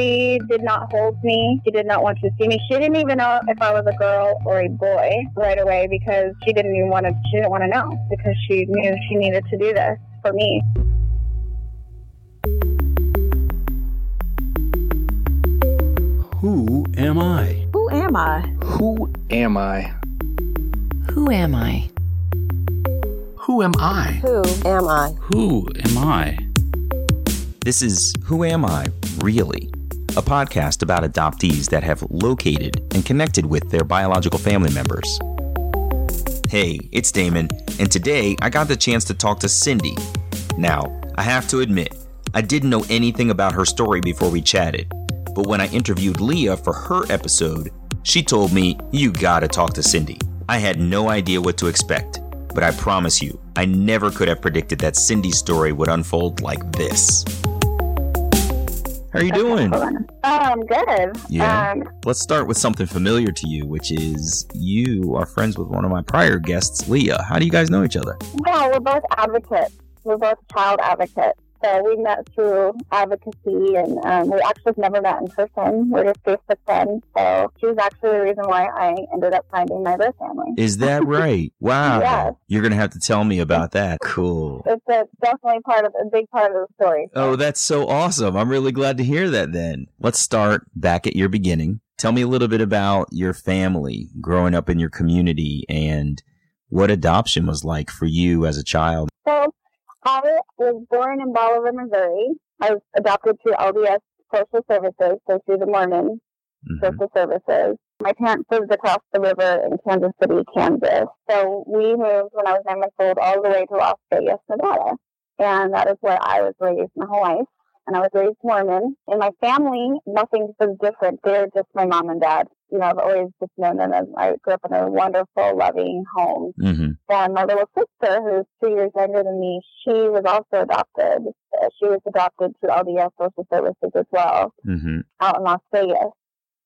She did not hold me. She did not want to see me. She didn't even know if I was a girl or a boy right away because she didn't even want to. She didn't want to know because she knew she needed to do this for me. Who am I? Who am I? Who am I? Who am I? Who am I? Who am I? Who am I? This is Who Am I, Really? A podcast about adoptees that have located and connected with their biological family members. Hey, it's Damon, and today I got the chance to talk to Cindy. Now, I have to admit, I didn't know anything about her story before we chatted, but when I interviewed Leah for her episode, she told me, You gotta talk to Cindy. I had no idea what to expect, but I promise you, I never could have predicted that Cindy's story would unfold like this. How are you doing? Oh, I'm good. Yeah. Um, Let's start with something familiar to you, which is you are friends with one of my prior guests, Leah. How do you guys know each other? well, we're both advocates. We're both child advocates. So we met through advocacy, and um, we actually never met in person. We're just Facebook friends. So she was actually the reason why I ended up finding my birth family. Is that right? Wow. Yes. You're going to have to tell me about that. Cool. It's a, definitely part of a big part of the story. Oh, that's so awesome. I'm really glad to hear that then. Let's start back at your beginning. Tell me a little bit about your family growing up in your community and what adoption was like for you as a child. So I was born in Bolivar, Missouri. I was adopted through LDS Social Services, so through the Mormon Mhm. social services. My parents lived across the river in Kansas City, Kansas. So we moved when I was nine months old all the way to Las Vegas, Nevada. And that is where I was raised my whole life. And I was raised Mormon. In my family, nothing was different. They're just my mom and dad. You know, I've always just known them as I grew up in a wonderful, loving home. Mhm. And my little sister, who's two years younger than me, she was also adopted. Uh, She was adopted through LDS Social Services as well Mhm. out in Las Vegas.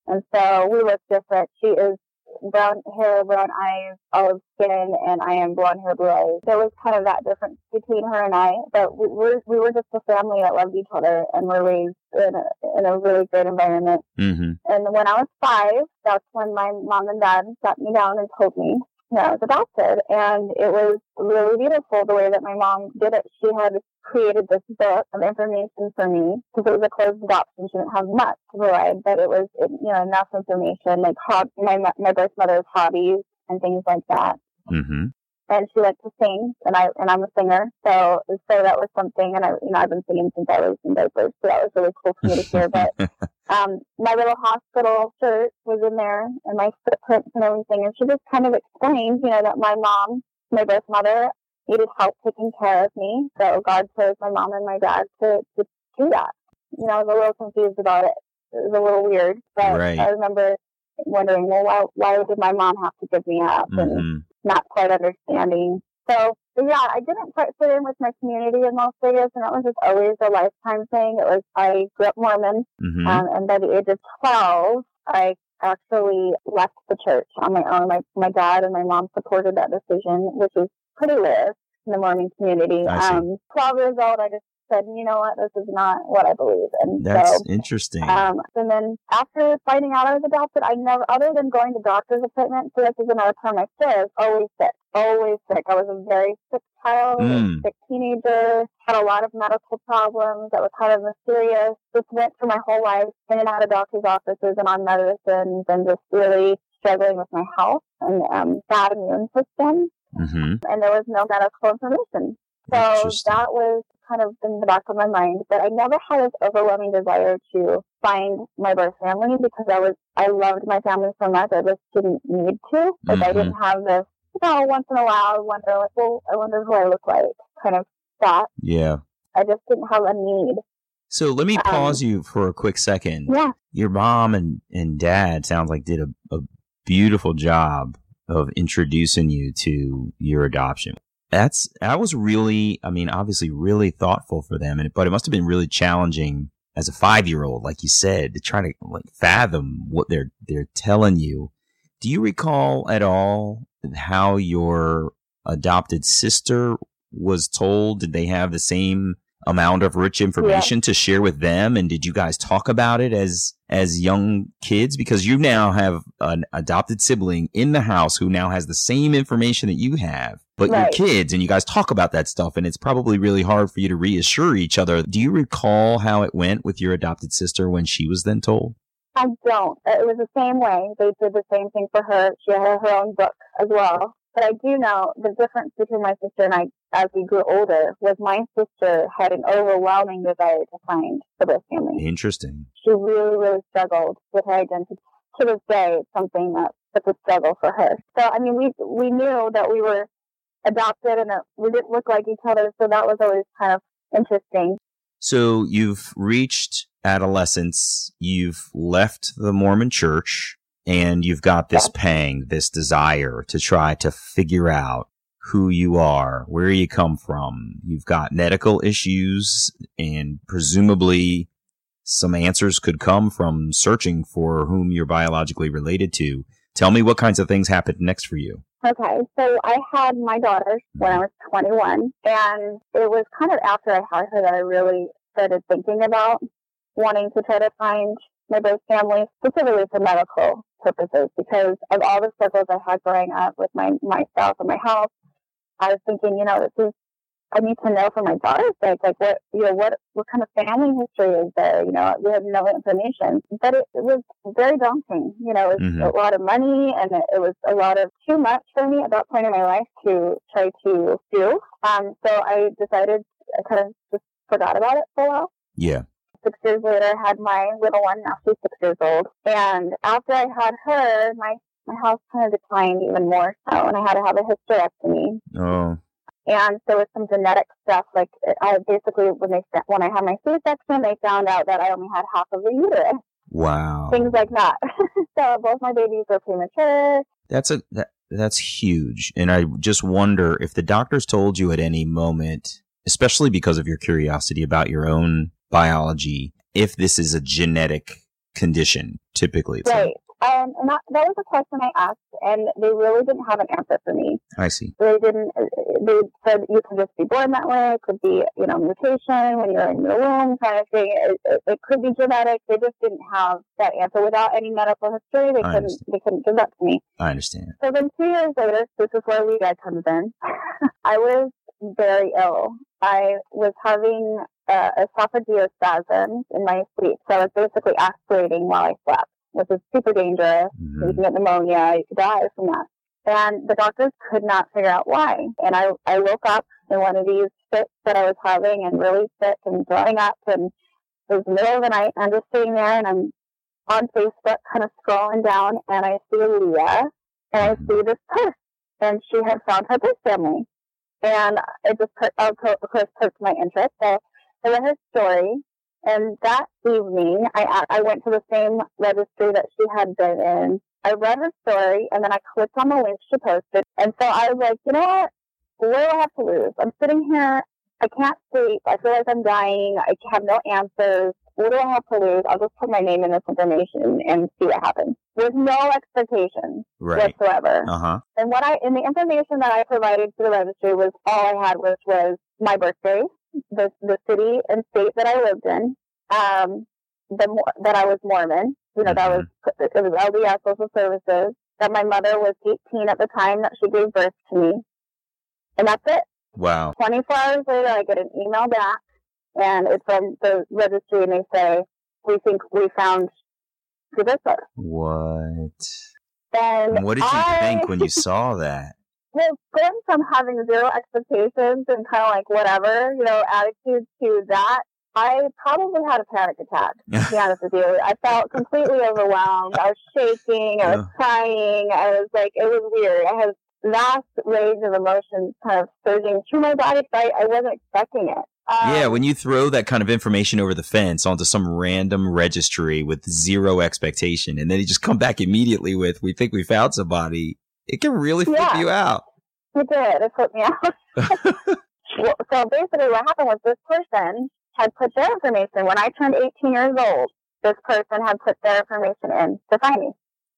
And so we look different. She is brown hair, brown eyes, olive skin, and I am blonde hair, blue eyes. There was kind of that difference between her and I, but we were, we were just a family that loved each other and were raised in a, in a really great environment. Mhm. And when I was five, that's when my mom and dad sat me down and told me I was adopted. And it was really beautiful the way that my mom did it. She had created this book of information for me because it was a closed adoption. She didn't have much to provide, but it was, you know, enough information like hob- my, my birth mother's hobbies and things like that Mhm. And she liked to sing, and I and I'm a singer, so so that was something. And I, you know, I've been singing since I was in diapers, so that was really cool for me to hear. But um, my little hospital shirt was in there, and my footprints and everything. And she just kind of explained, you know, that my mom, my birth mother, needed help taking care of me. So God chose my mom and my dad to to do that. You know, I was a little confused about it. It was a little weird, but Right. I remember wondering, well, why why did my mom have to give me up? And Mhm. Not quite understanding. So, yeah, I didn't quite fit in with my community in Las Vegas, and that was just always a lifetime thing. It was I grew up Mormon, Mhm. um, and by the age of twelve, I actually left the church on my own. My my dad and my mom supported that decision, which is pretty rare in the Mormon community. Um, twelve years old, I just said, you know what, this is not what I believe, and That's so interesting. um, and then after finding out I was adopted, I never, other than going to doctor's appointments, so this is another term I share, is always sick, always sick. I was a very sick child, a Mm. sick teenager, had a lot of medical problems that were kind of mysterious. Just went through my whole life in and out of doctor's offices and on medicines and just really struggling with my health and um, bad immune system. Mhm. And there was no medical information. So that was kind of in the back of my mind, but I never had this overwhelming desire to find my birth family because I was I loved my family so much. I just didn't need to. Like I Mhm. didn't have this. You know, once in a while, I wonder like, well, I wonder who I look like, kind of thought. Yeah. I just didn't have a need. So let me Um, pause you for a quick second. Yeah. Your mom and, and dad sounds like did a, a beautiful job of introducing you to your adoption. That's that was really, I mean, obviously really thoughtful for them, and but it must have been really challenging as a five year old, like you said, to try to like fathom what they're they're telling you. Do you recall at all how your adopted sister was told? Did they have the same amount of rich information to share with them? And did you guys talk about it as as young kids? Because you now have an adopted sibling in the house who now has the same information that you have, but Right. you're kids and you guys talk about that stuff, and it's probably really hard for you to reassure each other. Do you recall how it went with your adopted sister when she was then told? I don't. It was the same way. They did the same thing for her. She had her own book as well. But I do know the difference between my sister and I as we grew older was my sister had an overwhelming desire to find the birth family. Interesting. She really, really struggled with her identity. To this day, it's something that, that's a struggle for her. So, I mean, we, we knew that we were adopted and that we didn't look like each other. So that was always kind of interesting. So you've reached adolescence, you've left the Mormon church, and you've got this pang, this desire to try to figure out who you are, where you come from. You've got medical issues, and presumably some answers could come from searching for whom you're biologically related to. Tell me what kinds of things happened next for you. Okay, so I had my daughter when I was 21, and it was kind of after I had her that I really started thinking about wanting to try to find my birth family, specifically for medical purposes, because of all the struggles I had growing up with my myself and my health. I was thinking, you know, this is I need to know for my daughter's sake, like what you know, what what kind of family history is there? You know, we have no information, but it, it was very daunting. You know, it was Mhm. a lot of money, and it, it was a lot of too much for me at that point in my life to try to do. Um, so I decided I kind of just forgot about it for a while Yeah. Six years later, I had my little one. Now she's six years old. And after I had her, my my health kind of declined even more so, and I had to have a hysterectomy. Oh. And there was some genetic stuff. Like I basically, when they when I had my C-section, they found out that I only had half of the uterus. Wow. Things like that. so both my babies were premature. That's a that, that's huge, and I just wonder if the doctors told you at any moment, especially because of your curiosity about your own biology, if this is a genetic condition. Typically, it's Right. Um, and that, that was a question I asked, and they really didn't have an answer for me. I see. they didn't they said you could just be born that way it could be you know mutation when you're in the womb kind of thing it, it, it could be genetic they just didn't have that answer without any medical history they I couldn't understand. they couldn't give that to me I understand. so then two years later this is where we guy comes in i was very ill i was having uh, esophageal spasms in my sleep so i was basically aspirating while i slept which is super dangerous you Mhm. can get pneumonia, you could die from that. And the doctors could not figure out why. And I, I woke up in one of these fits that I was having and really sick and throwing up and it was the middle of the night and I'm just sitting there and I'm on Facebook kind of scrolling down and I see Leah and I see this purse and she had found her birth family. And it just, per- of course, of course, perked my interest. So I read her story and that evening, I I went to the same registry that she had been in. I read her story, and then I clicked on the link she posted. And so I was like, you know what? What do I have to lose? I'm sitting here. I can't sleep. I feel like I'm dying. I have no answers. What do I have to lose? I'll just put my name in this information and see what happens. With no expectations Right. whatsoever. Uh huh. And what I, and the information that I provided to the registry was all I had, which was my birthday, the the city and state that I lived in, um, the that I was Mormon. You know, that was it was LDS Social Services. That my mother was 18 at the time that she gave birth to me, and that's it. Wow. 24 hours later, I get an email back, and it's from the registry, and they say, "We think we found your birth. What? And And what did you I, think when you saw that? Well, going from having zero expectations and kind of like whatever, you know, attitude to that, I probably had a panic attack, to be honest with you. I felt completely overwhelmed. I was shaking. I was crying. I was like, it was weird. I had vast range of emotions kind of surging through my body, but I, I wasn't expecting it. Um, yeah, when you throw that kind of information over the fence onto some random registry with zero expectation, and then you just come back immediately with, "We think we found somebody," it can really flip Yeah. you out. It did. It put me out. well, so basically, what happened was this person had put their information when I turned 18 years old. This person had put their information in to find me.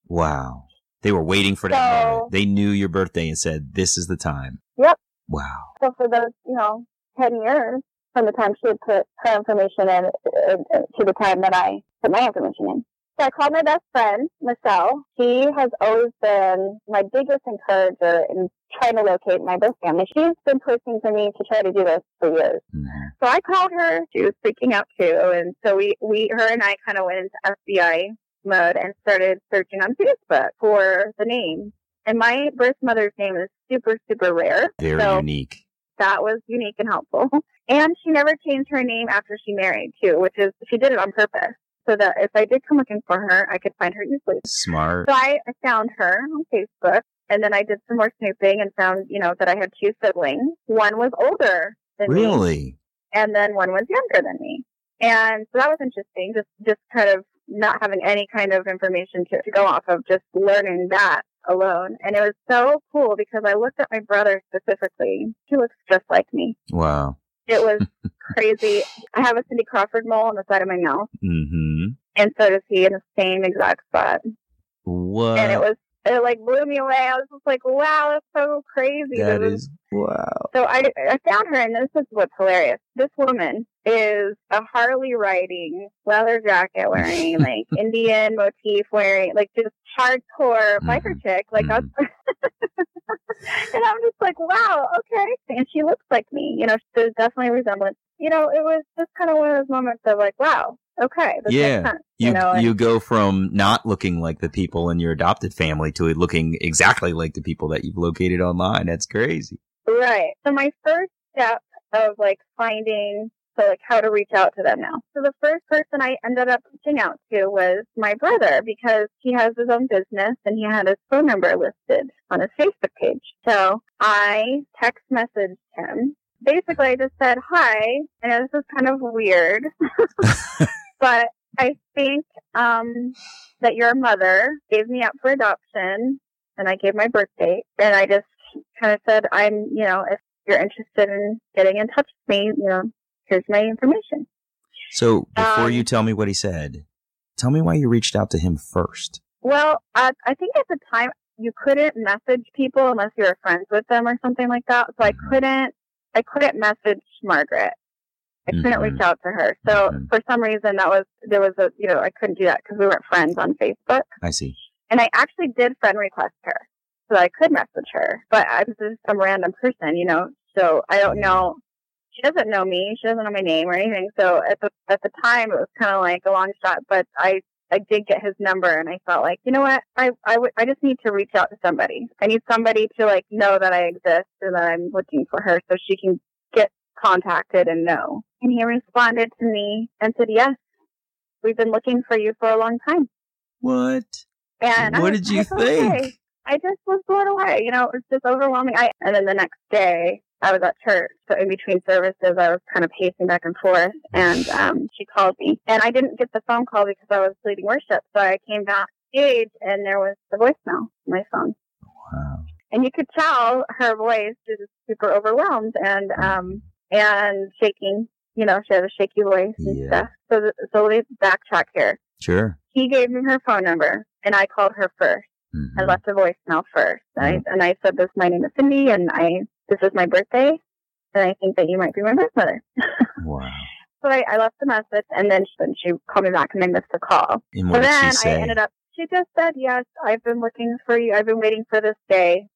Wow. They were waiting for that So- moment. They knew your birthday and said, "This is the time." Yep. Wow. So for those, you know, 10 years, from the time she put her information in uh, uh, to the time that I put my information in. So I called my best friend, Michelle. She has always been my biggest encourager in trying to locate my birth family. She's been pushing for me to try to do this for years. Mhm. So I called her. She was freaking out too. And so we, we, her and I kind of went into FBI mode and started searching on Facebook for the name. And my birth mother's name is super, super rare. Very so unique. that was unique and helpful. And she never changed her name after she married too, which is, she did it on purpose. So that if I did come looking for her, I could find her easily. Smart. So I I found her on Facebook and then I did some more snooping and found, you know, that I had two siblings. One was older than me Really? and then one was younger than me. And so that was interesting, just just kind of not having any kind of information to, to go off of, just learning that alone. And it was so cool because I looked at my brother specifically. He looks just like me. Wow. It was crazy. I have a Cindy Crawford mole on the side of my mouth, Mm-hmm. and so does he in the same exact spot. What? and it was it like blew me away. I was just like, wow, that's so crazy. that This is wow. So I, I found her, and this is what's hilarious. This woman is a Harley riding, leather jacket wearing, like Indian motif wearing, like just hardcore biker Mhm. chick. Like that's, and I'm just like, wow, okay. And she looks like me. You know, there's definitely a resemblance. You know, it was just kind of one of those moments of like, wow, okay, Yeah. sense. You know, and- you go from not looking like the people in your adopted family to looking exactly like the people that you've located online. That's crazy. Right. So my first step of like finding so like how to reach out to them now. So the first person I ended up reaching out to was my brother because he has his own business and he had his phone number listed on his Facebook page. So I text messaged him. Basically I just said, Hi, and this is kind of weird. but I think um that your mother gave me up for adoption and I gave my birth date and I just kind of said, I'm, you know, if you're interested in getting in touch with me, you know, here's my information. So before Um, you tell me what he said, tell me why you reached out to him first. Well, uh, I think at the time you couldn't message people unless you were friends with them or something like that. So I Mhm. couldn't, I couldn't message Margaret. I couldn't Mhm. reach out to her. So Mhm. for some reason that was, there was a, you know, I couldn't do that because we weren't friends on Facebook. I see. And I actually did friend request her so I could message her, but I was just some random person, you know, so I don't know. She doesn't know me. She doesn't know my name or anything. So at the, at the time it was kind of like a long shot, but I, I did get his number and I felt like, you know what? I, I, w- I just need to reach out to somebody. I need somebody to like know that I exist and that I'm looking for her so she can get contacted and know. And he responded to me and said, yes, we've been looking for you for a long time. What? And what did you think? I just was blown away. You know, it was just overwhelming. I, and then the next day, I was at church. So in between services, I was kind of pacing back and forth, and um, she called me. And I didn't get the phone call because I was leading worship. So I came backstage, and there was the voicemail on my phone. Wow. And you could tell her voice is super overwhelmed and um and shaking. You know, she has a shaky voice and Yeah. stuff. So, th- so let me backtrack here. Sure. He gave me her phone number, and I called her first. Mhm. I left a voicemail first. I, and I said, this, my name is Cindy and I, this is my birthday. And I think that you might be my birth mother. Wow. So I, I left the message and then she, then she called me back and I missed the call. And So what did then she say? I ended up, she just said, yes, I've been looking for you. I've been waiting for this day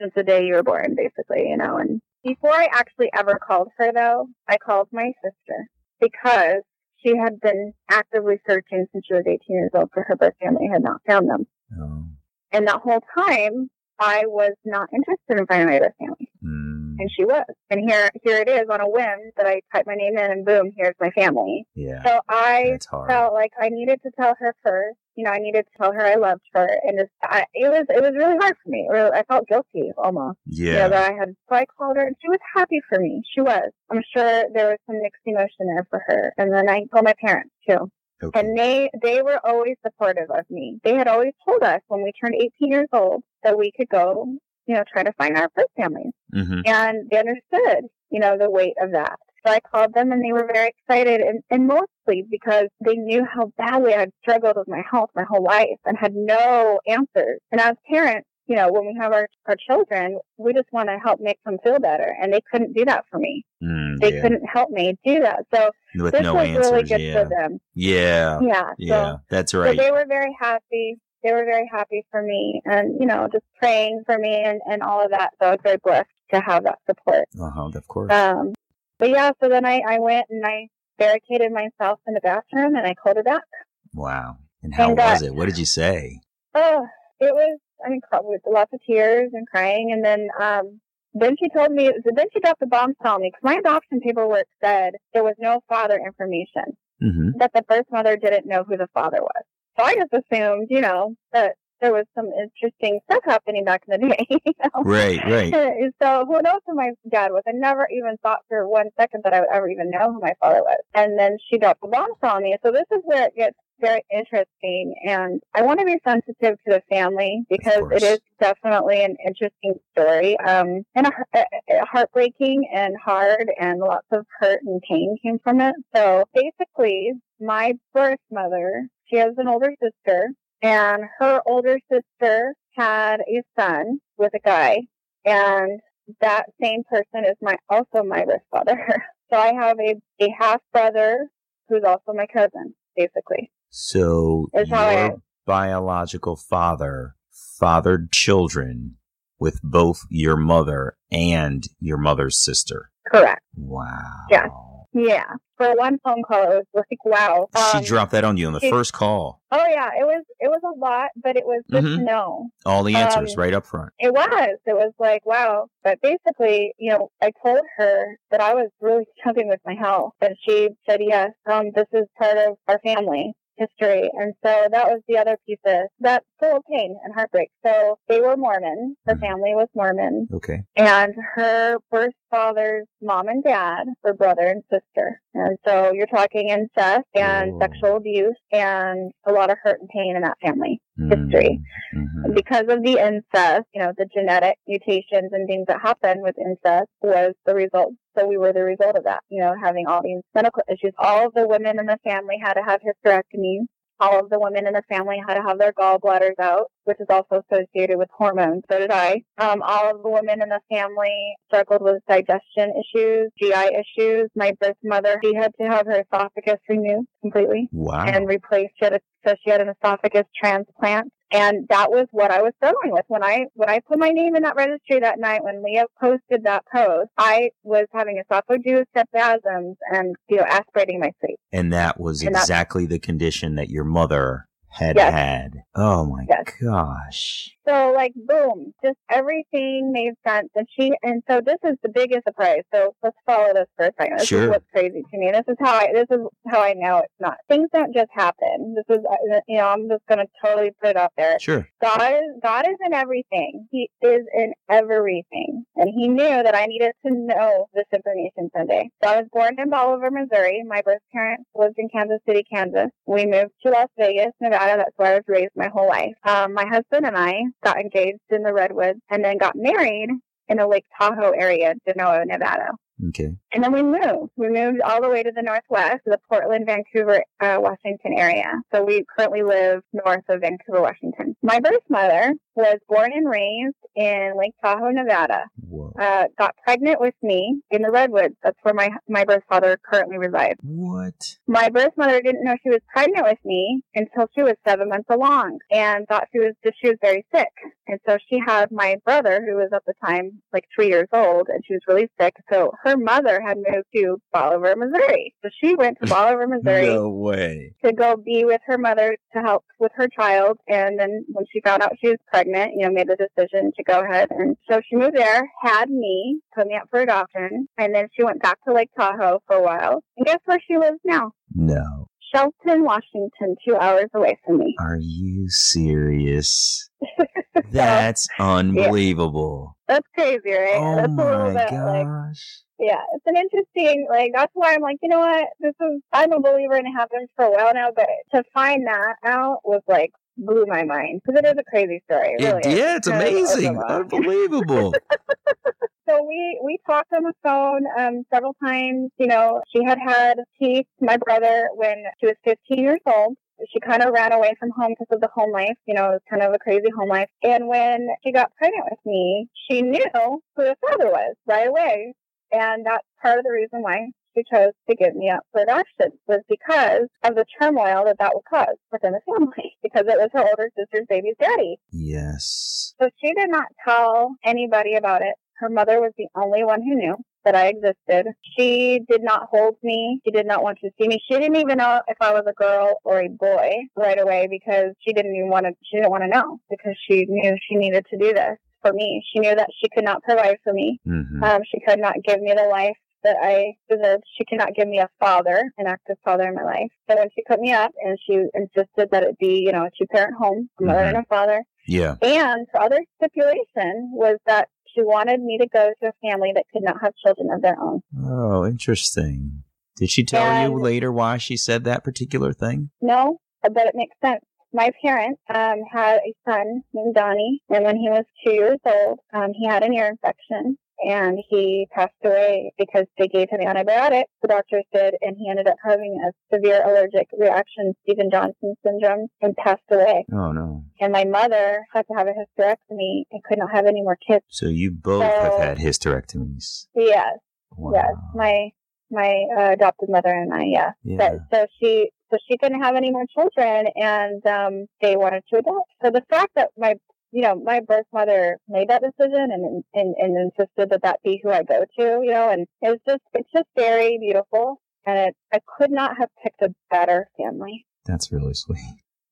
since the day you were born, basically, you know. And before I actually ever called her though, I called my sister because she had been actively searching since she was 18 years old for her birth family and had not found them. oh. And that whole time, I was not interested in finding my birth family, Mm, and she was. And here, here it is on a whim that I type my name in, and boom, here's my family. yeah. So I felt like I needed to tell her first. You know, I needed to tell her I loved her, and just, I, it was it was really hard for me. Really- I felt guilty almost. You know, yeah. that I had. So I called her, and she was happy for me. She was. I'm sure there was some mixed emotion there for her. And then I told my parents too. Okay. And they they were always supportive of me. They had always told us when we turned 18 years old that we could go, you know, try to find our first families. hmm And they understood, you know, the weight of that. So I called them and they were very excited and, and mostly because they knew how badly I had struggled with my health my whole life and had no answers. And as parents, you know, when we have our, our children, we just want to help make them feel better. And they couldn't do that for me. Mm, They yeah. couldn't help me do that. So With this no was answers. really good yeah. for them. yeah. Yeah. Yeah. So, That's so right. they were very happy. They were very happy for me and, you know, just praying for me and, and all of that. So I was very blessed to have that support. Uh huh. Of course. Um, but yeah, so then I, I went and I barricaded myself in the bathroom and I called her back. wow. And how and, uh, was it? What did you say? Oh, it was, I mean, probably lots of tears and crying. And then, um, then she told me, then she dropped the bombshell on me because my adoption paperwork said there was no father information, Mm-hmm. that the birth mother didn't know who the father was. So I just assumed, you know, that there was some interesting stuff happening back in the day. You know? Right. Right. so who knows who my dad was? I never even thought for one second that I would ever even know who my father was. And then she dropped the bombshell on me. So this is where it gets very interesting. And I want to be sensitive to the family because it is definitely an interesting story. Um, and a, a- heartbreaking and hard and lots of hurt and pain came from it. So basically, my birth mother, she has an older sister and her older sister had a son with a guy and that same person is my also my birth father. So I have a, a half brother who's also my cousin, basically. So Is how I- your biological father fathered children with both your mother and your mother's sister. Correct. Wow. Yeah. Yeah. For one phone call it was like wow. she Um, dropped that on you on the she- first call. Oh yeah, it was it was a lot, but it was Mhm. to know. All the answers um, right up front. It was. It was like, wow. But basically, you know, I told her that I was really struggling with my health. And she said, yes, um, this is part of our family history. And so that was the other piece of that full of pain and heartbreak. So they were Mormon. Her Mhm. family was Mormon. Okay. And her birth father's mom and dad were brother and sister. And so you're talking incest and Oh. sexual abuse and a lot of hurt and pain in that family history. Mm-hmm. Because of the incest, you know, the genetic mutations and things that happen with incest was the result. So we were the result of that, you know, having all these medical issues. All of the women in the family had to have hysterectomies. All of the women in the family had to have their gallbladders out, which is also associated with hormones. So did I. Um, all of the women in the family struggled with digestion issues, GI issues. My birth mother, she had to have her esophagus removed completely Wow. and replaced. She had a, so she had an esophagus transplant. And that was what I was struggling with when I when I put my name in that registry that night when Leah posted that post. I was having esophageal spasms and you know aspirating my sleep. and that was and exactly the condition that your mother had Yes. had. Oh my Yes. gosh. So like boom, just everything made sense. And she and so this is the biggest surprise. So let's follow this for a second. This Sure. is what's crazy to me. This is how I this is how I know it's not. Things don't just happen. This is uh, you know I'm just gonna totally put it out there. Sure. God is God is in everything. He is in everything, and He knew that I needed to know this information someday. So I was born in Bolivar, Missouri. My birth parents lived in Kansas City, Kansas. We moved to Las Vegas, Nevada. That's where I was raised my whole life. Um, my husband and I got engaged in the redwoods, and then got married in the Lake Tahoe area, Genoa, Nevada. Okay. And then we moved. We moved all the way to the northwest, the Portland, Vancouver, uh, Washington area. So we currently live north of Vancouver, Washington. My birth mother was born and raised in Lake Tahoe, Nevada. Whoa. Uh, got pregnant with me in the redwoods. That's where my my birth father currently resides. What? My birth mother didn't know she was pregnant with me until she was seven months along, and thought she was just she was very sick. And so she had my brother, who was at the time like three years old, and she was really sick. So her mother had moved to Bolivar, Missouri. So she went to Bolivar, Missouri No way. to go be with her mother to help with her child. And then when she found out she was pregnant, you know, made the decision to go ahead. And so she moved there, had me, put me up for adoption. And then she went back to Lake Tahoe for a while. And guess where she lives now? No. Shelton, Washington, two hours away from me. Are you serious? That's unbelievable. That's crazy, right? Oh that's a little my bit like, gosh. yeah, it's an interesting, like, that's why I'm like, you know what? This is, I'm a believer in it happens for a while now, but to find that out was like, blew my mind because it is a crazy story. It really yeah, it's of amazing. Unbelievable. So we we talked on the phone um, several times. You know, she had had Keith, my brother, when she was 15 years old. she kind of ran away from home because of the home life. You know, it was kind of a crazy home life. And when she got pregnant with me, she knew who the father was right away. And that's part of the reason why she chose to give me up for adoption was because of the turmoil that that would cause within the family because it was her older sister's baby's daddy. Yes. So she did not tell anybody about it. Her mother was the only one who knew that I existed. She did not hold me. She did not want to see me. She didn't even know if I was a girl or a boy right away because she didn't even want to, she didn't want to know because she knew she needed to do this for me. She knew that she could not provide for me. hmm Um, she could not give me the life that I deserved. She could not give me a father, an active father in my life. So when she put me up and she insisted that it be, you know, a two parent home, a mother and a father, Yeah. and her other stipulation was that she wanted me to go to a family that could not have children of their own. Oh, interesting. Did she tell you later why she said that particular thing? No, but it makes sense. My parents um, had a son named Donnie, and when he was two years old, um, he had an ear infection, and he passed away because they gave him antibiotics. The doctors did, and he ended up having a severe allergic reaction, Stephen Johnson syndrome, and passed away. Oh no. And my mother had to have a hysterectomy and could not have any more kids. So you both have had hysterectomies. Yes, Wow. yes, my my uh, adopted mother and I, yeah. Yeah. But so she so she couldn't have any more children and um they wanted to adopt. So the fact that my you know, my birth mother made that decision and, and and insisted that that be who I go to, you know, and it's just it's just very beautiful and it I could not have picked a better family. That's really sweet.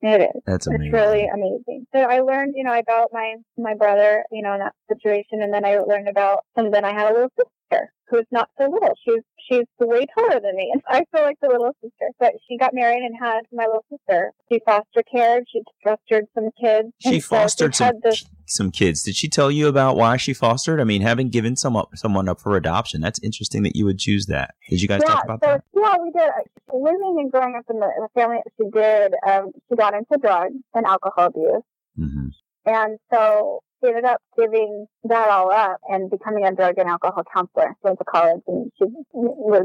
It is. That's amazing. It's really amazing. So I learned, you know, about my my brother, you know, in that situation, and then I learned about, and then I had a little sister who's not so little. She's she's way taller than me, and I feel like the little sister. But she got married and had my little sister. She foster cared. She fostered some kids. She and so fostered some this. some kids. Did she tell you about why she fostered? I mean, having given some up, someone up for adoption, that's interesting that you would choose that. Did you guys Yeah, talk about so that? yeah, we did. Living and growing up in the, in the family that she did, um, she got into drugs and alcohol abuse. hmm And so she ended up giving that all up and becoming a drug and alcohol counselor. She went to college and she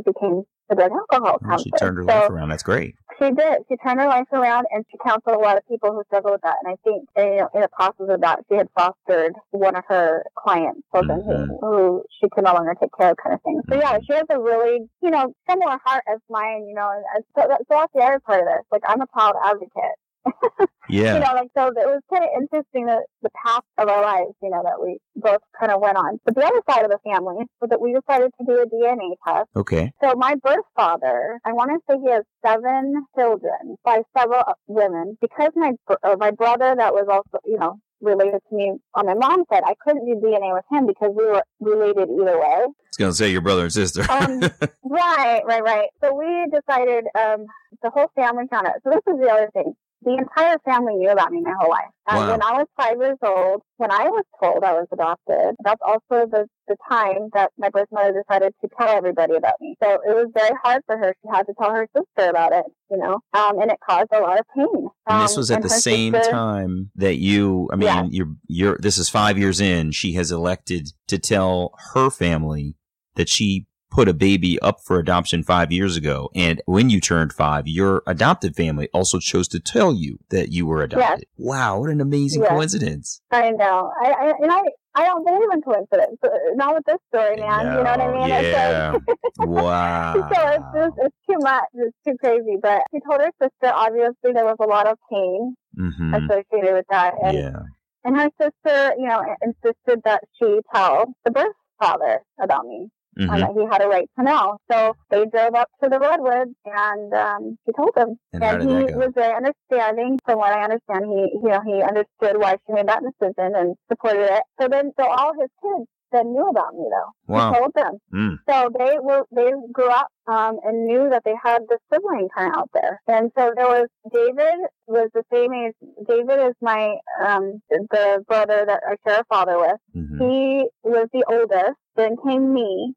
became a drug and alcohol counselor. she turned her so life around. That's great. She did. She turned her life around and she counseled a lot of people who struggle with that. And I think you know, in the process of that, she had fostered one of her clients, children Mhm. who, who she could no longer take care of kind of thing. So yeah, she has a really, you know, similar heart as mine, you know, and so, so that's the other part of this. Like I'm a child advocate Yeah. you know, like so it was kind of interesting that the path of our lives, you know, that we both kind of went on. But the other side of the family was that we decided to do a DNA test. okay. So my birth father, I want to say he has seven children by several women because my uh, my brother that was also, you know, related to me on my mom's side, I couldn't do DNA with him because we were related either way. I was gonna say your brother and sister. Um, Right, right, right. So we decided, um, the whole family found out. So this is the other thing. The entire family knew about me my whole life. Wow. when I was five years old, when I was told I was adopted, that's also the, the time that my birth mother decided to tell everybody about me. So it was very hard for her. She had to tell her sister about it, you know, um, and it caused a lot of pain. and this Um, was at the same sister- time that you. I mean, Yeah. you're you're. This is five years in. She has elected to tell her family that she put a baby up for adoption five years ago, and when you turned five, your adopted family also chose to tell you that you were adopted. Wow, what an amazing Yes. coincidence! I know. I, I and I I don't believe in coincidence. Uh, Not with this story, man. you know what I No, mean? It's like- Yeah. wow. so it's just it's too much. It's too crazy. But she told her sister. Obviously, there was a lot of pain hmm associated with that, and Yeah. and her sister, you know, insisted that she tell the birth father about me hmm and that he had a right to know. So they drove up to the redwoods, and um, she told him. And And he was very understanding. From what I understand, he you know he understood why she made that decision and supported it. So then, so all his kids then knew about me though. Wow. He told them. Mm. So they were they grew up um, and knew that they had the sibling kind of out there. And so there was David was the same age. David is my um, the brother that I share a father with. hmm He was the oldest. Then came me,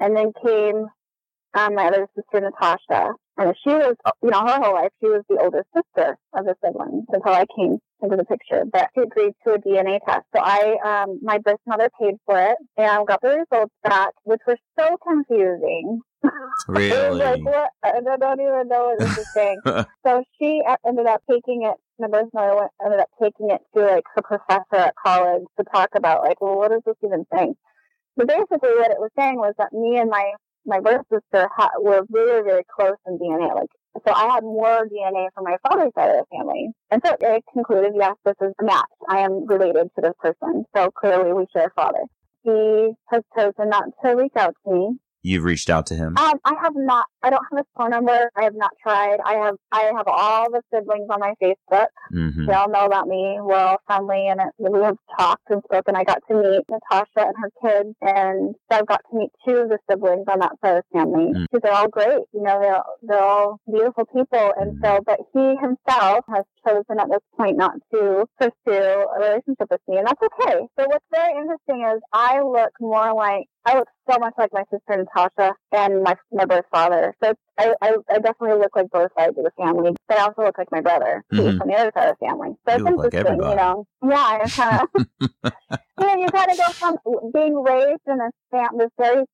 and then came um, my other sister Natasha. And she was, you know, her whole life she was the older sister of the siblings until I came into the picture. But she agreed to a DNA test, so I, um, my birth mother paid for it and got the results back, which were so confusing. Really? It was like, what? I don't even know what this is saying. so she uh, ended up taking it, my birth mother went, ended up taking it to like her professor at college to talk about like, well, what is this even saying? But basically what it was saying was that me and my, my birth sister ha- were very, very close in DNA. Like, so I had more DNA from my father's side of the family. And so it concluded, yes, this is a match. I am related to this person. So clearly we share a father. He has chosen not to reach out to me You've reached out to him. um, I have not. I don't have his phone number. I have not tried. I have. I have all the siblings on my Facebook. hmm They all know about me. We're all friendly, and it, we have talked and spoken. I got to meet Natasha and her kids, and I've got to meet two of the siblings on that side of the family. Mm. They're all great. You know, they're they're all beautiful people, and so. But he himself has chosen at this point not to pursue a relationship with me, and that's okay. So what's very interesting is I look more like I look so much like my sister Natasha and my my birth father. So I, I I definitely look like both sides of the family, but I also look like my brother, who's Mhm. from the other side of the family. So You it's look interesting, everybody. you know. Yeah, kind of. you know, you kind of go from being raised in a fam- this very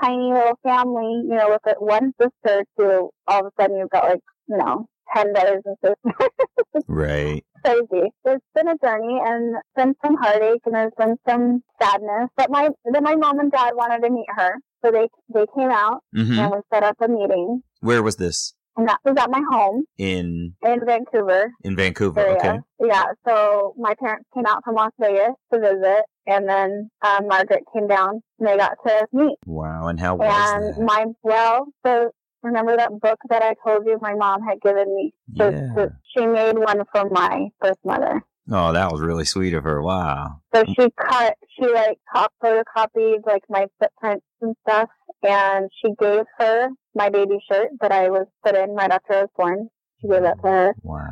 tiny little family, you know, with one sister, to all of a sudden you've got like you know ten brothers and sisters. Right. crazy. It's been a journey and been some heartache and there's been some sadness. But my then my mom and dad wanted to meet her. So they they came out hmm and we set up a meeting. Where was this? And that was at my home In in Vancouver in Vancouver. area. Okay. Yeah. So my parents came out from Las Vegas to visit and then um, Margaret came down and they got to meet. Wow. And how was And that? my well, so remember that book that I told you my mom had given me? So, Yeah. so she made one for my birth mother. Oh, that was really sweet of her. Wow. So she cut, she like cop photocopied like my footprints and stuff, and she gave her my baby shirt that I was put in right after I was born. She gave that to her, Wow.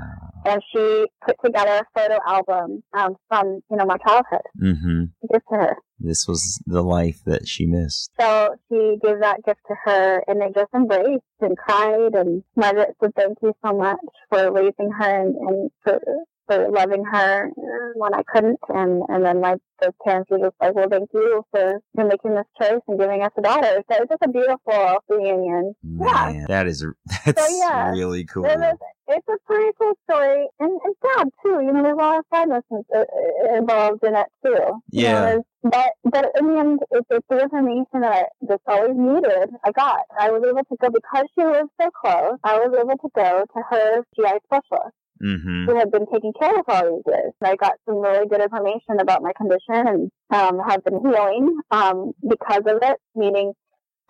and she put together a photo album um, from you know my childhood Mm-hmm. to give to her. This was the life that she missed. So she gave that gift to her, and they just embraced and cried. And Margaret said, "Thank you so much for raising her and, and for for loving her when I couldn't." And and then my the parents were just like, "Well, thank you for for making this choice and giving us a daughter." So it's just a beautiful reunion. Yeah. That is that's So, yeah. really cool. It was, it's a pretty cool story, and it's sad too. You know, there's a lot of sadness involved in it too. You know, Yeah. but but in the end, it's, it's the information that I just always needed. I got. I was able to go because she lived so close. I was able to go to her GI specialist hmm who had been taking care of all these years. I got some really good information about my condition and um, have been healing um, because of it. Meaning,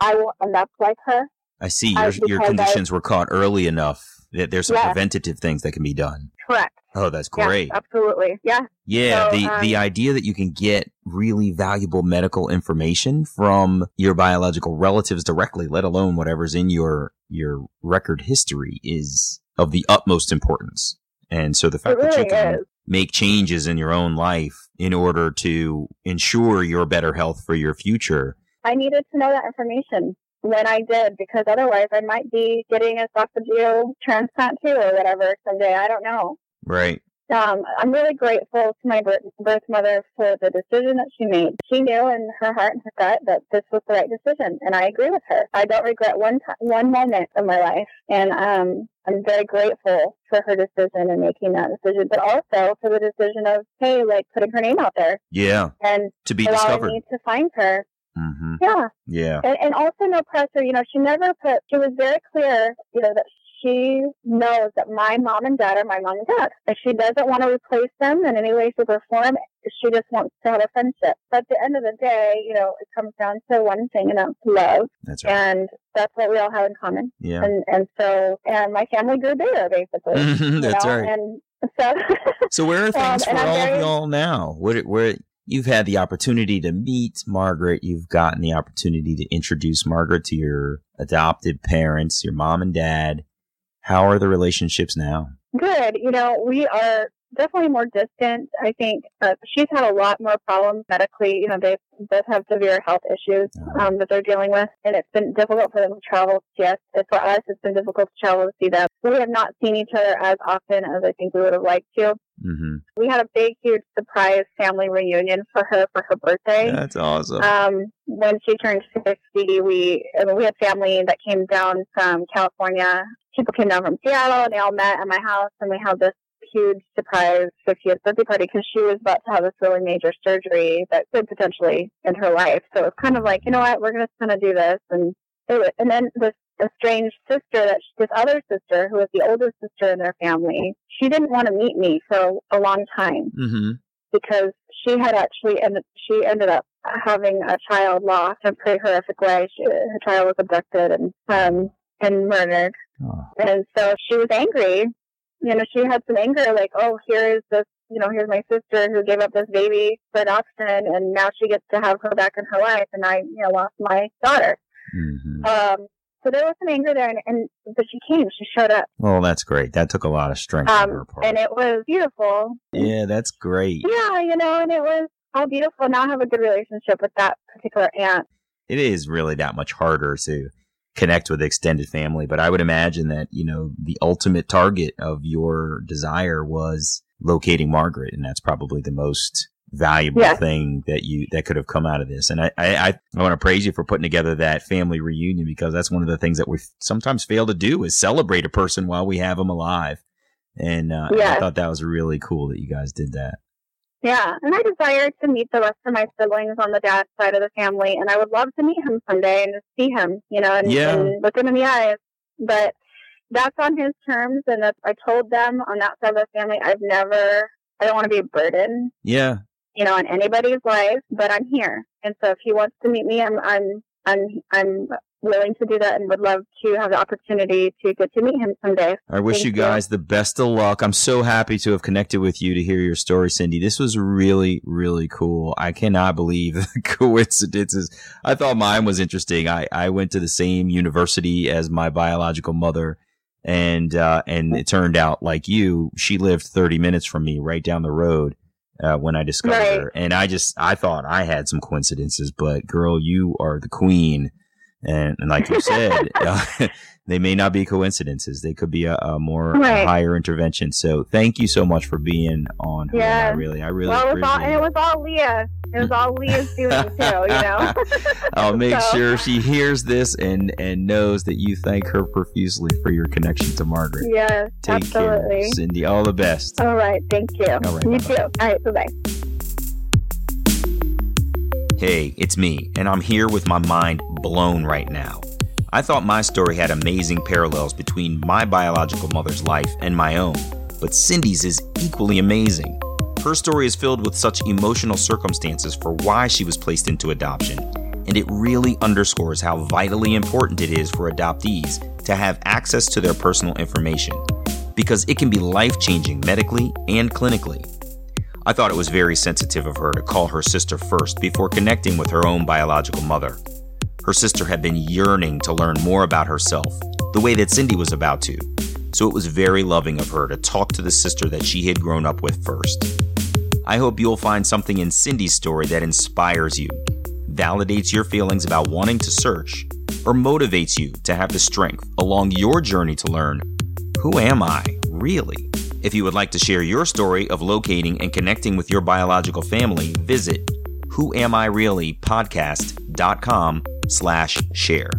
I will end up like her. I see your your because I- conditions were caught early enough that there's some Yes. preventative things that can be done. Correct. Oh, that's Yes, great. absolutely. Yeah. Yeah, So, the um, the idea that you can get really valuable medical information from your biological relatives directly, let alone whatever's in your your record history, is of the utmost importance. And so the fact It that you can is. make changes in your own life in order to ensure your better health for your future. I needed to know that information when I did because otherwise I might be getting a esophageal transplant too or whatever someday. I don't know. Right. Um, I'm really grateful to my birth, birth mother for the decision that she made. She knew in her heart and her gut that this was the right decision, and I agree with her. I don't regret one one moment of my life, and um, I'm very grateful for her decision and making that decision, but also for the decision of hey, like putting her name out there Yeah. and To be discovered. me to find her. hmm Yeah, Yeah. and, and also no pressure. You know, she never put. She was very clear. You know that she knows that my mom and dad are my mom and dad, and she doesn't want to replace them in any way, shape, or form. She just wants to have a friendship. But at the end of the day, you know, it comes down to one thing, and that's love, That's right. and that's what we all have in common. Yeah. And and so, and my family grew bigger, basically. you That's know? right. And so, So where are Um, things for and I'm all of y'all now? Where, where you've had the opportunity to meet Margaret, you've gotten the opportunity to introduce Margaret to your adopted parents, your mom and dad. How are the relationships now? Good. You know, we are definitely more distant. I think uh, she's had a lot more problems medically. You know, they both have severe health issues um, that they're dealing with, and it's been difficult for them to travel. Yes, for us, it's been difficult to travel to see them. we have not seen each other as often as I think we would have liked to. Mm-hmm. We had a big, huge surprise family reunion for her for her birthday. That's awesome. Um, when she turned 60, we I mean, we had family that came down from California. People came down from Seattle and they all met at my house and we had this huge surprise 50th birthday party because she was about to have this really major surgery that could potentially end her life. So it was kind of like, you know what, we're going to kind of do this. And it, and then this estranged sister that this other sister who was the oldest sister in their family, she didn't want to meet me for a long time mm-hmm. because she had actually ended she ended up having a child lost in a pretty horrific way. She, her child was abducted and um and murdered, Oh. and so she was angry. You know, she had some anger, like, oh, here is this. You know, here's my sister who gave up this baby for adoption, and now she gets to have her back in her life, and I, you know, lost my daughter. Mm-hmm. Um, so there was some anger there, and, and but she came, she showed up, Well, that's great. That took a lot of strength on her um, part. and it was beautiful. yeah, that's great. Yeah, you know, and it was all beautiful. Now I have a good relationship with that particular aunt. It is really that much harder to connect with extended family, but I would imagine that, you know, the ultimate target of your desire was locating Margaret, and that's probably the most valuable Yes. thing that you that could have come out of this. And I I, I, want to praise you for putting together that family reunion because that's one of the things that we sometimes fail to do is celebrate a person while we have them alive. And uh, I thought that was really cool that you guys did that. Yeah, and I desire to meet the rest of my siblings on the dad side of the family, and I would love to meet him someday and to see him, you know, and, Yeah. and look him in the eyes. But that's on his terms, and that's, I told them on that side of the family, I've never, I don't want to be a burden, Yeah, you know, on anybody's life, but I'm here, and so if he wants to meet me, I'm, I'm, I'm, I'm willing to do that, and would love to have the opportunity to get to meet him someday. I wish Thank you you. guys the best of luck. I'm so happy to have connected with you to hear your story, Cindy. This was really, really cool. I cannot believe the coincidences. I thought mine was interesting. I, I went to the same university as my biological mother. And, uh, and it turned out like you, she lived 30 minutes from me right down the road, uh, when I discovered Right. her. And I just, I thought I had some coincidences, but girl, you are the queen. And, and like you said, uh, they may not be coincidences. They could be a, a more Right. higher intervention. So thank you so much for being on. Am I Yeah. really, I really well, it was all, and it was all Leah. It was all Leah's doing too, you know. I'll make So- sure she hears this and and knows that you thank her profusely for your connection to Margaret. Yes, Take absolutely. care, Cindy. All the best. All right, thank you. All right, you bye-bye. too. All right, bye bye. Hey, it's me, and I'm here with my mind blown right now. I thought my story had amazing parallels between my biological mother's life and my own, but Cindy's is equally amazing. Her story is filled with such emotional circumstances for why she was placed into adoption, and it really underscores how vitally important it is for adoptees to have access to their personal information, because it can be life changing medically and clinically. I thought it was very sensitive of her to call her sister first before connecting with her own biological mother. Her sister had been yearning to learn more about herself, the way that Cindy was about to, so it was very loving of her to talk to the sister that she had grown up with first. I hope you'll find something in Cindy's story that inspires you, validates your feelings about wanting to search, or motivates you to have the strength along your journey to learn who am I, really? If you would like to share your story of locating and connecting with your biological family, visit whoamireallypodcast.com slash share.